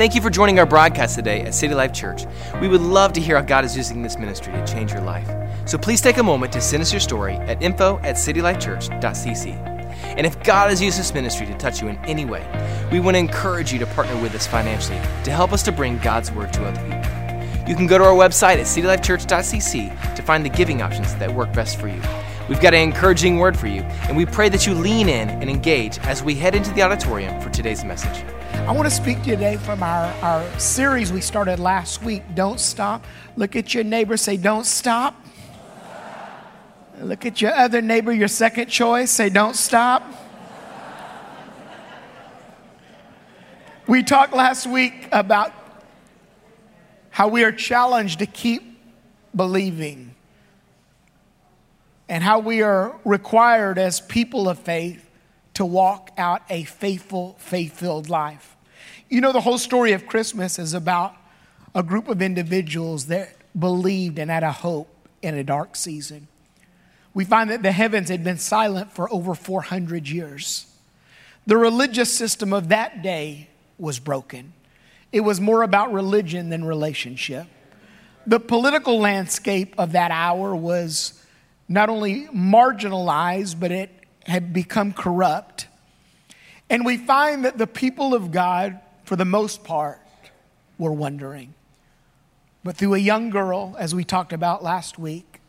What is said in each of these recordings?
Thank you for joining our broadcast today at City Life Church. We would love to hear how God is using this ministry to change your life. So please take a moment to send us your story at info at citylifechurch.cc. And if God has used this ministry to touch you in any way, we want to encourage you to partner with us financially to help us to bring God's word to other people. You can go to our website at citylifechurch.cc to find the giving options that work best for you. We've got an encouraging word for you, and we pray that you lean in and engage as we head into the auditorium for today's message. I want to speak today from our, our series we started last week, Don't Stop. Look at your neighbor, say, Don't stop. Look at your other neighbor, your second choice, say, Don't stop. We talked last week about how we are challenged to keep believing and how we are required as people of faith to walk out a faithful, faith filled life. You know, the whole story of Christmas is about a group of individuals that believed and had a hope in a dark season. We find that the heavens had been silent for over 400 years. The religious system of that day was broken. It was more about religion than relationship. The political landscape of that hour was not only marginalized, but it had become corrupt. And we find that the people of God, for the most part, were wondering. But through a young girl, as we talked about last week,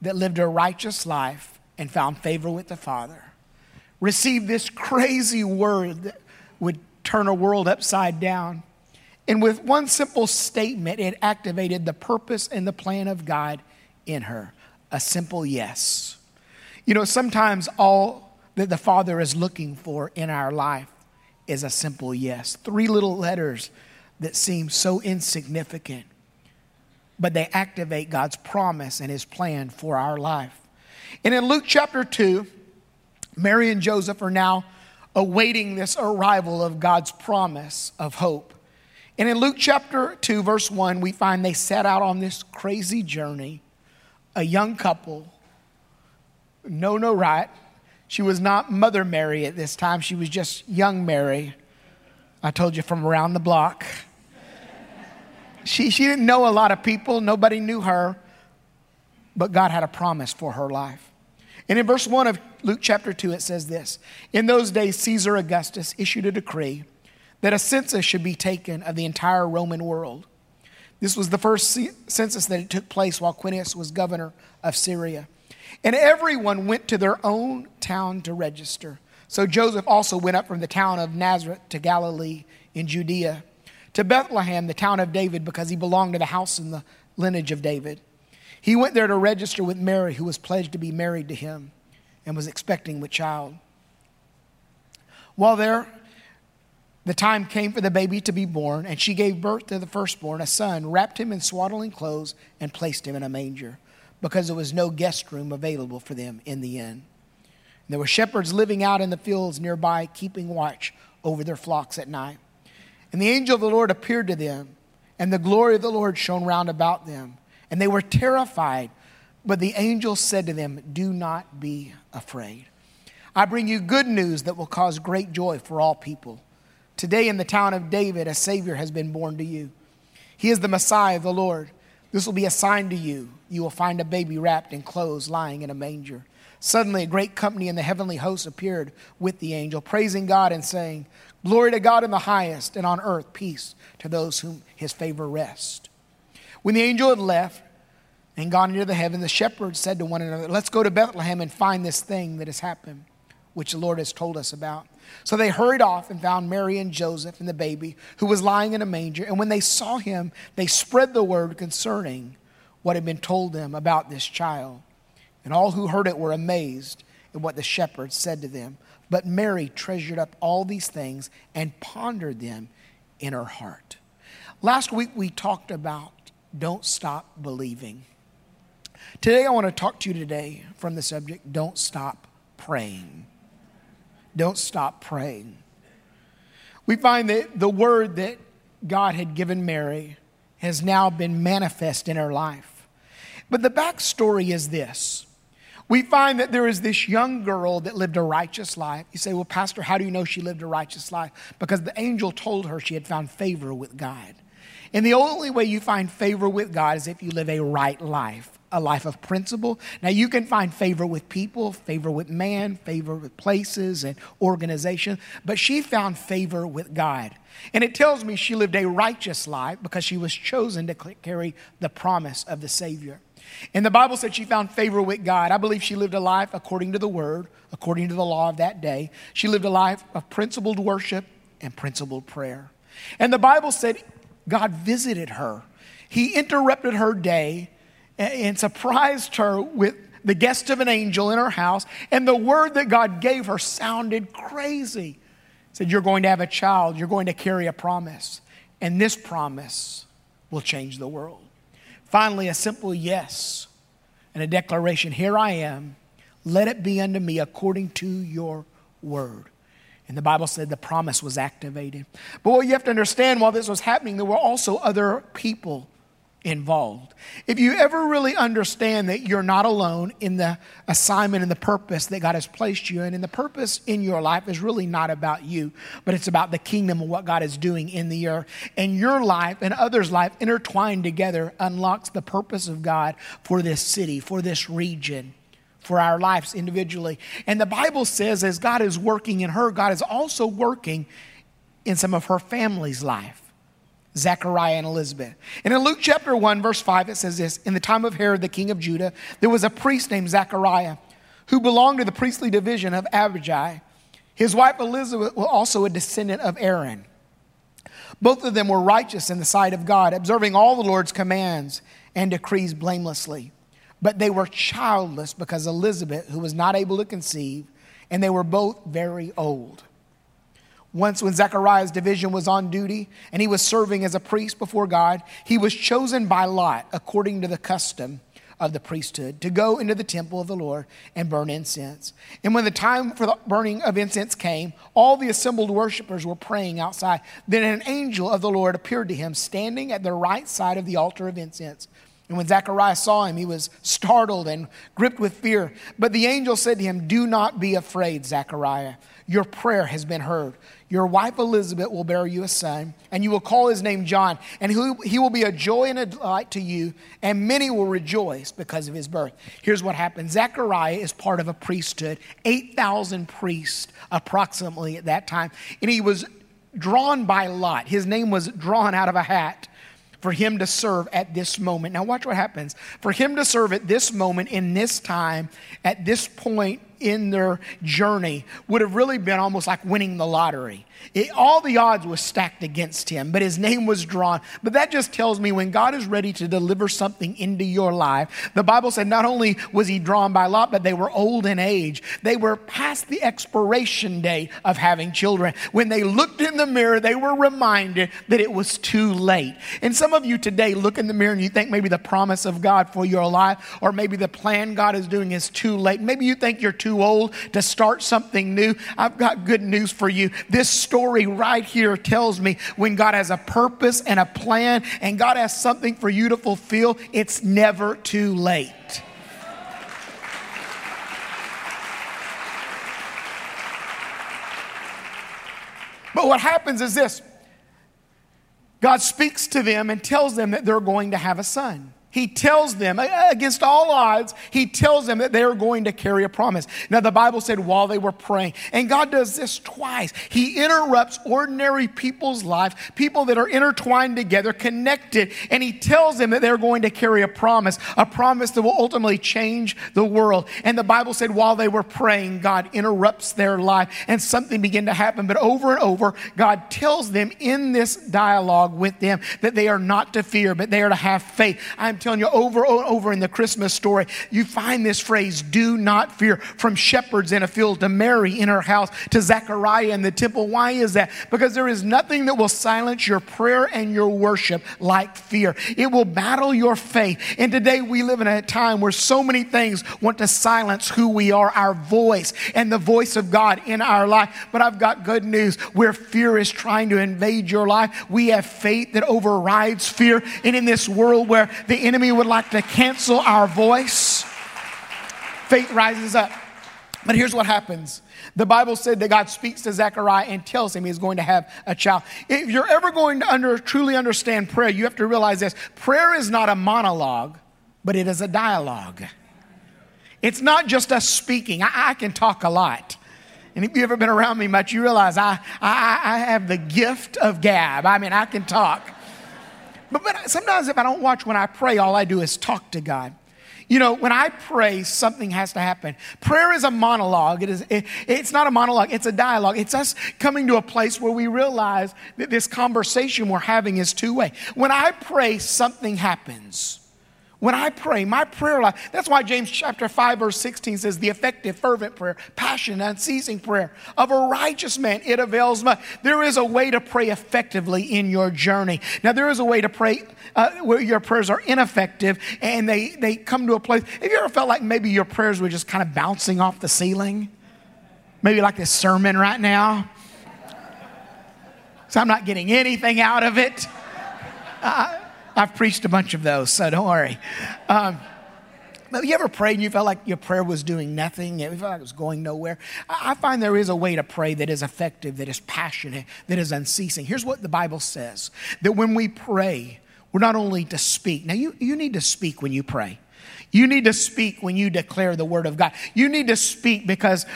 that lived a righteous life and found favor with the Father, received this crazy word that would turn a world upside down. And with one simple statement, it activated the purpose and the plan of God in her a simple yes. You know, sometimes all that the Father is looking for in our life is a simple yes. Three little letters that seem so insignificant, but they activate God's promise and His plan for our life. And in Luke chapter 2, Mary and Joseph are now awaiting this arrival of God's promise of hope. And in Luke chapter 2, verse 1, we find they set out on this crazy journey, a young couple no, no, right. She was not Mother Mary at this time. She was just young Mary. I told you from around the block. She, she didn't know a lot of people, nobody knew her, but God had a promise for her life. And in verse 1 of Luke chapter 2, it says this In those days, Caesar Augustus issued a decree that a census should be taken of the entire Roman world. This was the first census that took place while Quirinius was governor of Syria. And everyone went to their own town to register. So Joseph also went up from the town of Nazareth to Galilee in Judea, to Bethlehem, the town of David, because he belonged to the house and the lineage of David. He went there to register with Mary, who was pledged to be married to him and was expecting with child. While there, the time came for the baby to be born, and she gave birth to the firstborn, a son, wrapped him in swaddling clothes, and placed him in a manger because there was no guest room available for them in the inn. There were shepherds living out in the fields nearby, keeping watch over their flocks at night. And the angel of the Lord appeared to them, and the glory of the Lord shone round about them. And they were terrified. But the angel said to them, Do not be afraid. I bring you good news that will cause great joy for all people. Today, in the town of David, a Savior has been born to you. He is the Messiah, the Lord. This will be a sign to you. You will find a baby wrapped in clothes lying in a manger. Suddenly, a great company in the heavenly host appeared with the angel, praising God and saying, Glory to God in the highest, and on earth peace to those whom his favor rests. When the angel had left and gone into the heaven, the shepherds said to one another, Let's go to Bethlehem and find this thing that has happened, which the Lord has told us about. So they hurried off and found Mary and Joseph and the baby, who was lying in a manger. And when they saw him, they spread the word concerning what had been told them about this child. And all who heard it were amazed at what the shepherds said to them. But Mary treasured up all these things and pondered them in her heart. Last week we talked about don't stop believing. Today I want to talk to you today from the subject don't stop praying. Don't stop praying. We find that the word that God had given Mary has now been manifest in her life. But the backstory is this we find that there is this young girl that lived a righteous life. You say, Well, Pastor, how do you know she lived a righteous life? Because the angel told her she had found favor with God. And the only way you find favor with God is if you live a right life, a life of principle. Now, you can find favor with people, favor with man, favor with places and organizations, but she found favor with God. And it tells me she lived a righteous life because she was chosen to carry the promise of the Savior. And the Bible said she found favor with God. I believe she lived a life according to the word, according to the law of that day. She lived a life of principled worship and principled prayer. And the Bible said God visited her. He interrupted her day and surprised her with the guest of an angel in her house. And the word that God gave her sounded crazy. He said, You're going to have a child, you're going to carry a promise. And this promise will change the world. Finally, a simple yes and a declaration Here I am. Let it be unto me according to your word. And the Bible said the promise was activated. But what you have to understand while this was happening, there were also other people involved. If you ever really understand that you're not alone in the assignment and the purpose that God has placed you in, and the purpose in your life is really not about you, but it's about the kingdom and what God is doing in the earth. And your life and others' life intertwined together unlocks the purpose of God for this city, for this region for our lives individually. And the Bible says, as God is working in her, God is also working in some of her family's life. Zechariah and Elizabeth. And in Luke chapter 1, verse 5, it says this In the time of Herod, the king of Judah, there was a priest named Zechariah who belonged to the priestly division of Abijah. His wife Elizabeth was also a descendant of Aaron. Both of them were righteous in the sight of God, observing all the Lord's commands and decrees blamelessly. But they were childless because Elizabeth, who was not able to conceive, and they were both very old. Once, when Zechariah's division was on duty and he was serving as a priest before God, he was chosen by Lot, according to the custom of the priesthood, to go into the temple of the Lord and burn incense. And when the time for the burning of incense came, all the assembled worshippers were praying outside. Then an angel of the Lord appeared to him, standing at the right side of the altar of incense. And when Zechariah saw him, he was startled and gripped with fear. But the angel said to him, Do not be afraid, Zechariah. Your prayer has been heard. Your wife Elizabeth will bear you a son, and you will call his name John, and he will be a joy and a delight to you, and many will rejoice because of his birth. Here's what happened Zechariah is part of a priesthood, 8,000 priests approximately at that time, and he was drawn by Lot. His name was drawn out of a hat for him to serve at this moment. Now, watch what happens. For him to serve at this moment, in this time, at this point in their journey, would have really been almost like winning the lottery. It, all the odds were stacked against him, but his name was drawn. But that just tells me when God is ready to deliver something into your life, the Bible said not only was he drawn by Lot, but they were old in age. They were past the expiration date of having children. When they looked in the mirror, they were reminded that it was too late. And some of you today look in the mirror and you think maybe the promise of God for your life, or maybe the plan God is doing is too late. Maybe you think you're too old to start something new. I've got good news for you. This story right here tells me when God has a purpose and a plan and God has something for you to fulfill, it's never too late. But what happens is this God speaks to them and tells them that they're going to have a son he tells them, uh, against all odds, he tells them that they are going to carry a promise. Now, the Bible said while they were praying, and God does this twice. He interrupts ordinary people's lives, people that are intertwined together, connected, and he tells them that they're going to carry a promise, a promise that will ultimately change the world. And the Bible said while they were praying, God interrupts their life, and something began to happen. But over and over, God tells them in this dialogue with them that they are not to fear, but they are to have faith. I'm telling you, over and over in the Christmas story, you find this phrase, do not fear, from shepherds in a field to Mary in her house to Zechariah in the temple. Why is that? Because there is nothing that will silence your prayer and your worship like fear. It will battle your faith. And today we live in a time where so many things want to silence who we are, our voice, and the voice of God in our life. But I've got good news. Where fear is trying to invade your life, we have faith that overrides fear. And in this world where the enemy would like to cancel our voice. faith rises up. But here's what happens. The Bible said that God speaks to Zechariah and tells him he's going to have a child. If you're ever going to under, truly understand prayer, you have to realize this prayer is not a monologue, but it is a dialogue. It's not just us speaking. I, I can talk a lot. And if you've ever been around me much, you realize I, I, I have the gift of gab. I mean, I can talk. But, but sometimes if I don't watch when I pray, all I do is talk to God. You know, when I pray, something has to happen. Prayer is a monologue. It is, it, it's not a monologue, it's a dialogue. It's us coming to a place where we realize that this conversation we're having is two way. When I pray, something happens. When I pray, my prayer life, that's why James chapter 5, verse 16 says, the effective, fervent prayer, passionate, unceasing prayer of a righteous man, it avails much. There is a way to pray effectively in your journey. Now, there is a way to pray uh, where your prayers are ineffective and they, they come to a place. Have you ever felt like maybe your prayers were just kind of bouncing off the ceiling? Maybe like this sermon right now. So I'm not getting anything out of it. Uh, I've preached a bunch of those, so don't worry. Um, but you ever prayed and you felt like your prayer was doing nothing? You felt like it was going nowhere? I find there is a way to pray that is effective, that is passionate, that is unceasing. Here's what the Bible says that when we pray, we're not only to speak. Now, you, you need to speak when you pray. You need to speak when you declare the word of God. You need to speak because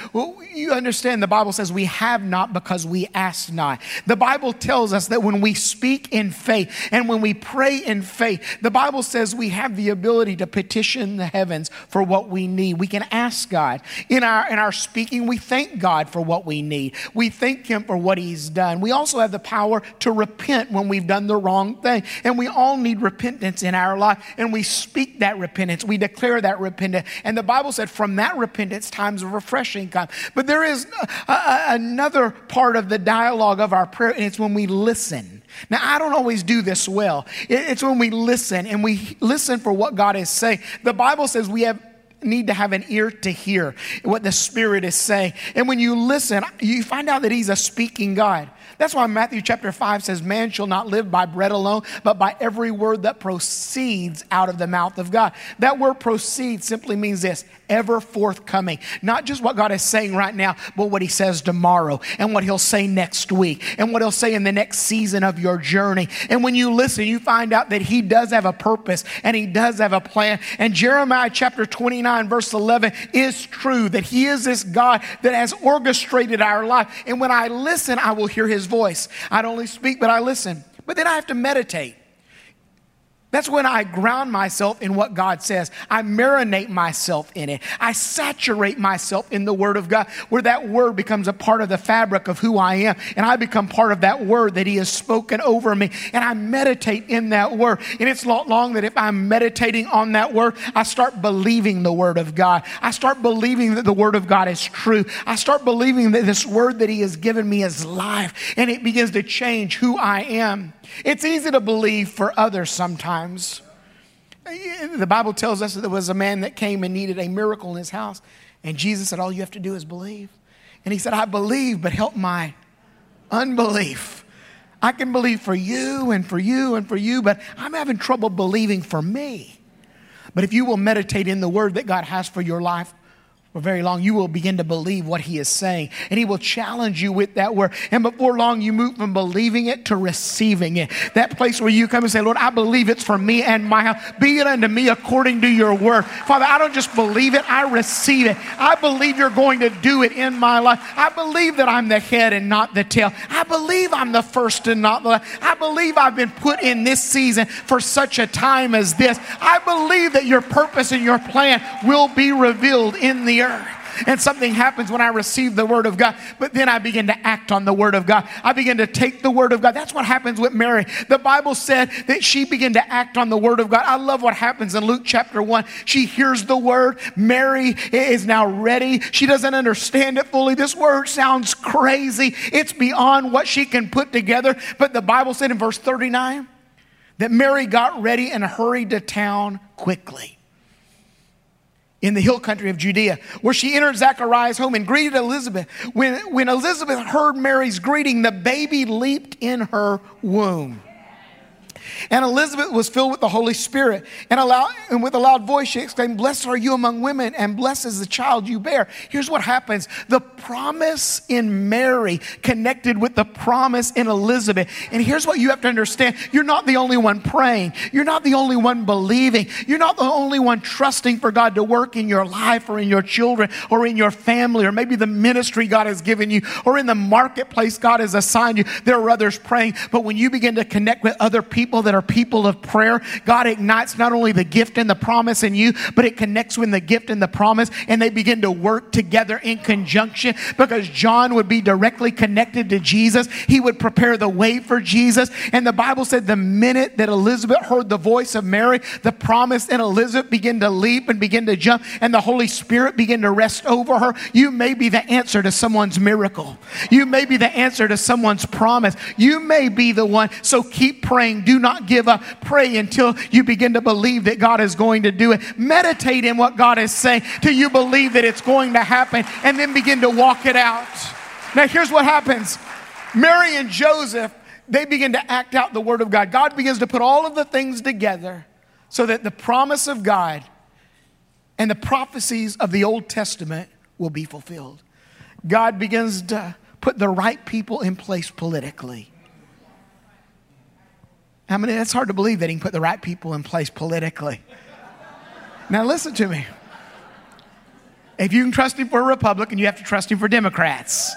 you understand the Bible says we have not because we ask not. The Bible tells us that when we speak in faith and when we pray in faith, the Bible says we have the ability to petition the heavens for what we need. We can ask God. In our in our speaking, we thank God for what we need. We thank him for what he's done. We also have the power to repent when we've done the wrong thing. And we all need repentance in our life and we speak that repentance. We declare that repentance. And the Bible said from that repentance, times of refreshing come. But there is a, a, another part of the dialogue of our prayer, and it's when we listen. Now, I don't always do this well. It's when we listen and we listen for what God is saying. The Bible says we have need to have an ear to hear what the Spirit is saying. And when you listen, you find out that He's a speaking God. That's why Matthew chapter 5 says, Man shall not live by bread alone, but by every word that proceeds out of the mouth of God. That word proceed simply means this ever forthcoming. Not just what God is saying right now, but what He says tomorrow, and what He'll say next week, and what He'll say in the next season of your journey. And when you listen, you find out that He does have a purpose and He does have a plan. And Jeremiah chapter 29, verse 11 is true that He is this God that has orchestrated our life. And when I listen, I will hear His voice. I don't only speak, but I listen. But then I have to meditate. That's when I ground myself in what God says. I marinate myself in it. I saturate myself in the Word of God, where that Word becomes a part of the fabric of who I am. And I become part of that Word that He has spoken over me. And I meditate in that Word. And it's not long that if I'm meditating on that Word, I start believing the Word of God. I start believing that the Word of God is true. I start believing that this Word that He has given me is life. And it begins to change who I am. It's easy to believe for others sometimes. The Bible tells us that there was a man that came and needed a miracle in his house. And Jesus said, All you have to do is believe. And he said, I believe, but help my unbelief. I can believe for you and for you and for you, but I'm having trouble believing for me. But if you will meditate in the word that God has for your life, for very long, you will begin to believe what he is saying. And he will challenge you with that word. And before long, you move from believing it to receiving it. That place where you come and say, Lord, I believe it's for me and my house. Be it unto me according to your word. Father, I don't just believe it, I receive it. I believe you're going to do it in my life. I believe that I'm the head and not the tail. I believe I'm the first and not the last. I believe I've been put in this season for such a time as this. I believe that your purpose and your plan will be revealed in the earth And something happens when I receive the Word of God, but then I begin to act on the Word of God. I begin to take the Word of God. That's what happens with Mary. The Bible said that she began to act on the Word of God. I love what happens in Luke chapter 1. She hears the Word. Mary is now ready. She doesn't understand it fully. This Word sounds crazy, it's beyond what she can put together. But the Bible said in verse 39 that Mary got ready and hurried to town quickly in the hill country of Judea, where she entered Zechariah's home and greeted Elizabeth. When, when Elizabeth heard Mary's greeting, the baby leaped in her womb. And Elizabeth was filled with the Holy Spirit. And, and with a loud voice, she exclaimed, Blessed are you among women, and blessed is the child you bear. Here's what happens the promise in Mary connected with the promise in Elizabeth. And here's what you have to understand you're not the only one praying, you're not the only one believing, you're not the only one trusting for God to work in your life or in your children or in your family or maybe the ministry God has given you or in the marketplace God has assigned you. There are others praying. But when you begin to connect with other people that are people of prayer, God ignites not only the gift and the promise in you, but it connects with the gift and the promise, and they begin to work together in conjunction because John would be directly connected to Jesus. He would prepare the way for Jesus. And the Bible said the minute that Elizabeth heard the voice of Mary, the promise in Elizabeth began to leap and begin to jump, and the Holy Spirit began to rest over her. You may be the answer to someone's miracle. You may be the answer to someone's promise. You may be the one. So keep praying. Do not give up. Pray until you begin to believe that God is going to do it. Meditate in what God is saying till you believe that it's going to happen and then begin to walk it out. Now, here's what happens Mary and Joseph, they begin to act out the word of God. God begins to put all of the things together so that the promise of God and the prophecies of the Old Testament will be fulfilled. God begins to put the right people in place politically. I mean, it's hard to believe that he can put the right people in place politically. Now, listen to me. If you can trust him for a Republican, you have to trust him for Democrats.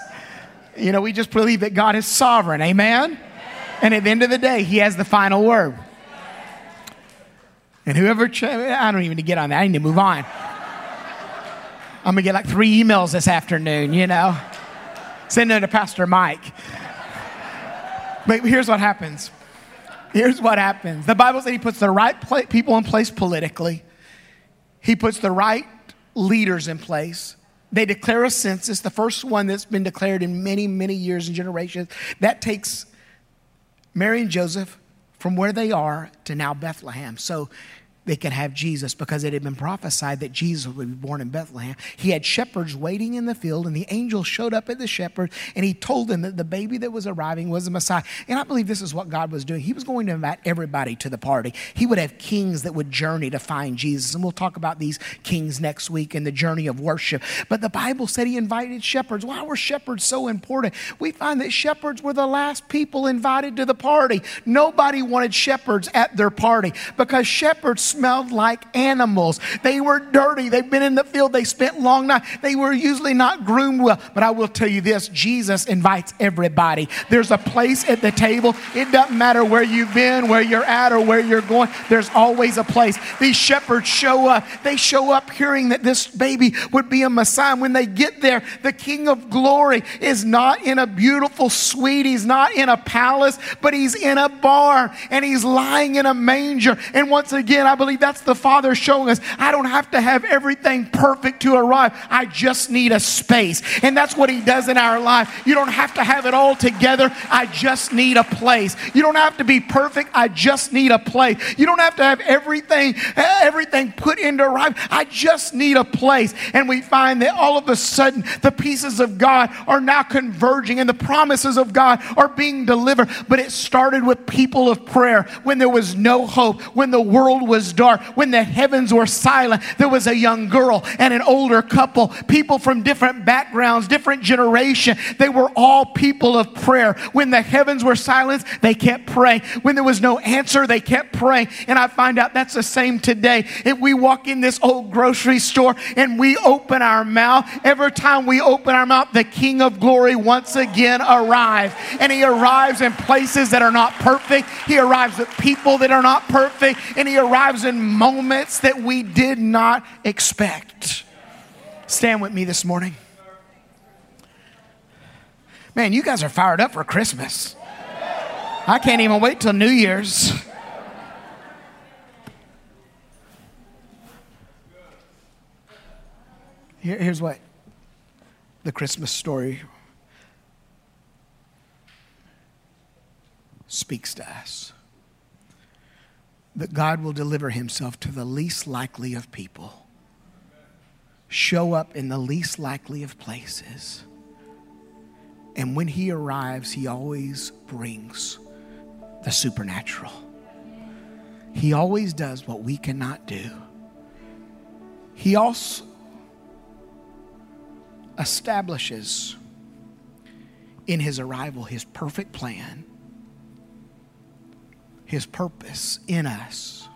You know, we just believe that God is sovereign. Amen? And at the end of the day, he has the final word. And whoever, ch- I don't even need to get on that. I need to move on. I'm gonna get like three emails this afternoon, you know. Send them to Pastor Mike. But here's what happens. Here's what happens. The Bible says he puts the right people in place politically. He puts the right leaders in place. They declare a census, the first one that's been declared in many, many years and generations. That takes Mary and Joseph from where they are to now Bethlehem. So they could have Jesus because it had been prophesied that Jesus would be born in Bethlehem. He had shepherds waiting in the field, and the angel showed up at the shepherd and he told them that the baby that was arriving was the Messiah. And I believe this is what God was doing. He was going to invite everybody to the party. He would have kings that would journey to find Jesus. And we'll talk about these kings next week in the journey of worship. But the Bible said he invited shepherds. Why were shepherds so important? We find that shepherds were the last people invited to the party. Nobody wanted shepherds at their party because shepherds smelled like animals. They were dirty. They've been in the field. They spent long nights. They were usually not groomed well. But I will tell you this Jesus invites everybody. There's a place at the table. It doesn't matter where you've been, where you're at, or where you're going. There's always a place. These shepherds show up. They show up hearing that this baby would be a Messiah. When they get there, the King of glory is not in a beautiful suite. He's not in a palace, but he's in a barn and he's lying in a manger. And once again, I believe that's the Father showing us I don't have to have everything perfect to arrive. I just need a space. And that's what He does in our life. You don't have to have it all together. I just need a place. You don't have to be perfect. I just need a place. You don't have to have everything, eh, everything put into right. I just need a place. And we find that all of a sudden the pieces of God are now converging and the promises of God are being delivered. But it started with people of prayer when there was no hope, when the world was dark, when the heavens were silent. There was a young girl and an older couple, people from different backgrounds, different generation. They were all people of prayer. When the heavens were silent, they kept praying. When there was no answer, they kept praying. And I find out that's the same today. If we walk in this old grocery store and we open our mouth, every time we open our mouth, the King of glory once again arrives. And he arrives in places that are not perfect. He arrives with people that are not perfect. And he arrives in moments that we did not expect. Stand with me this morning. Man, you guys are fired up for Christmas. I can't even wait till New Year's. Here, here's what the Christmas story speaks to us that God will deliver himself to the least likely of people, show up in the least likely of places. And when he arrives, he always brings the supernatural. He always does what we cannot do. He also establishes in his arrival his perfect plan, his purpose in us.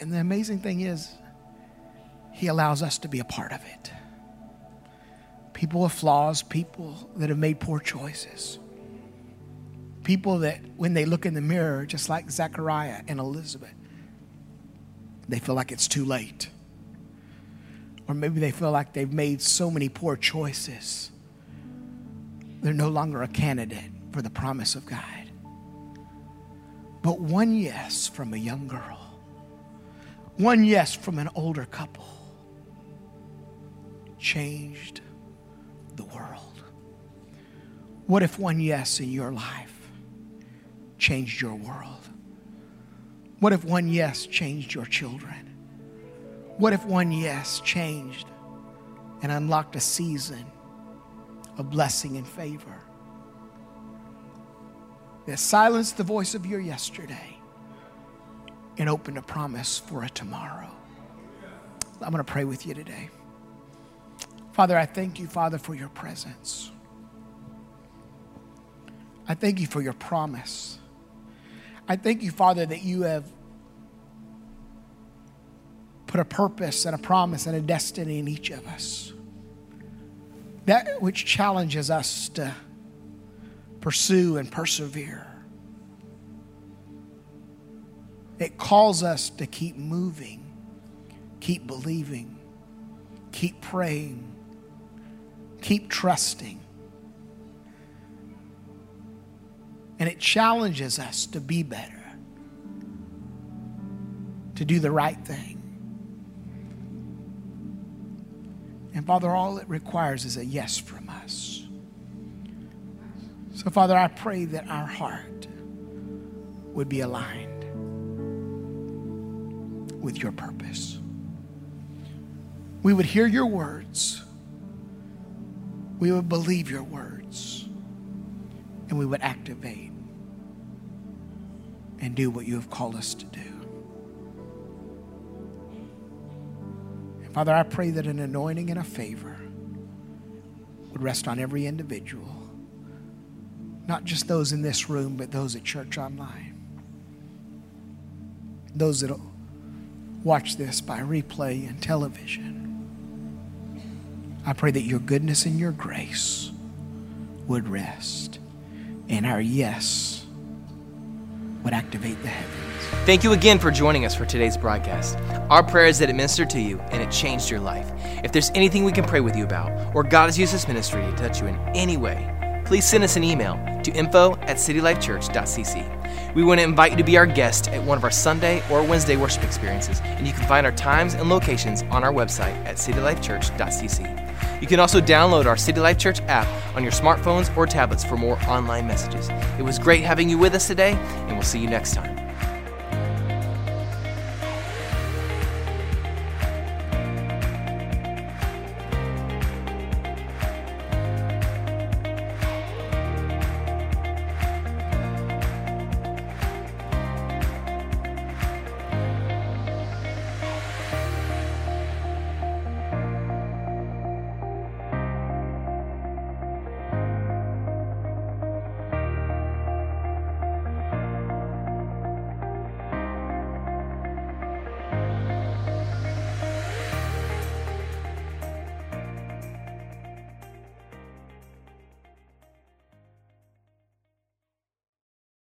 And the amazing thing is, he allows us to be a part of it. People with flaws, people that have made poor choices. People that, when they look in the mirror, just like Zechariah and Elizabeth, they feel like it's too late. Or maybe they feel like they've made so many poor choices. They're no longer a candidate for the promise of God. But one yes from a young girl, one yes from an older couple changed the world? What if one yes in your life changed your world? What if one yes changed your children? What if one yes changed and unlocked a season of blessing and favor? That silenced the voice of your yesterday and opened a promise for a tomorrow. I'm going to pray with you today. Father, I thank you, Father, for your presence. I thank you for your promise. I thank you, Father, that you have put a purpose and a promise and a destiny in each of us. That which challenges us to pursue and persevere. It calls us to keep moving, keep believing, keep praying, Keep trusting. And it challenges us to be better, to do the right thing. Father, all it requires is a yes from us. So, Father, I pray that our heart would be aligned with your purpose. We would hear your words we would believe your words and we would activate and do what you have called us to do. Father, I pray that an anointing and a favor would rest on every individual, not just those in this room, but those at church online, those that watch this by replay and television. I pray that your goodness and your grace would rest, and our yes would activate the heavens. Thank you again for joining us for today's broadcast. Our prayer is that it ministered to you and it changed your life. If there's anything we can pray with you about, or God has used this ministry to touch you in any way, please send us an email to info at citylifechurch.cc. We want to invite you to be our guest at one of our Sunday or Wednesday worship experiences, and you can find our times and locations on our website at citylifechurch.cc. You can also download our City Life Church app on your smartphones or tablets for more online messages. It was great having you with us today, and we'll see you next time.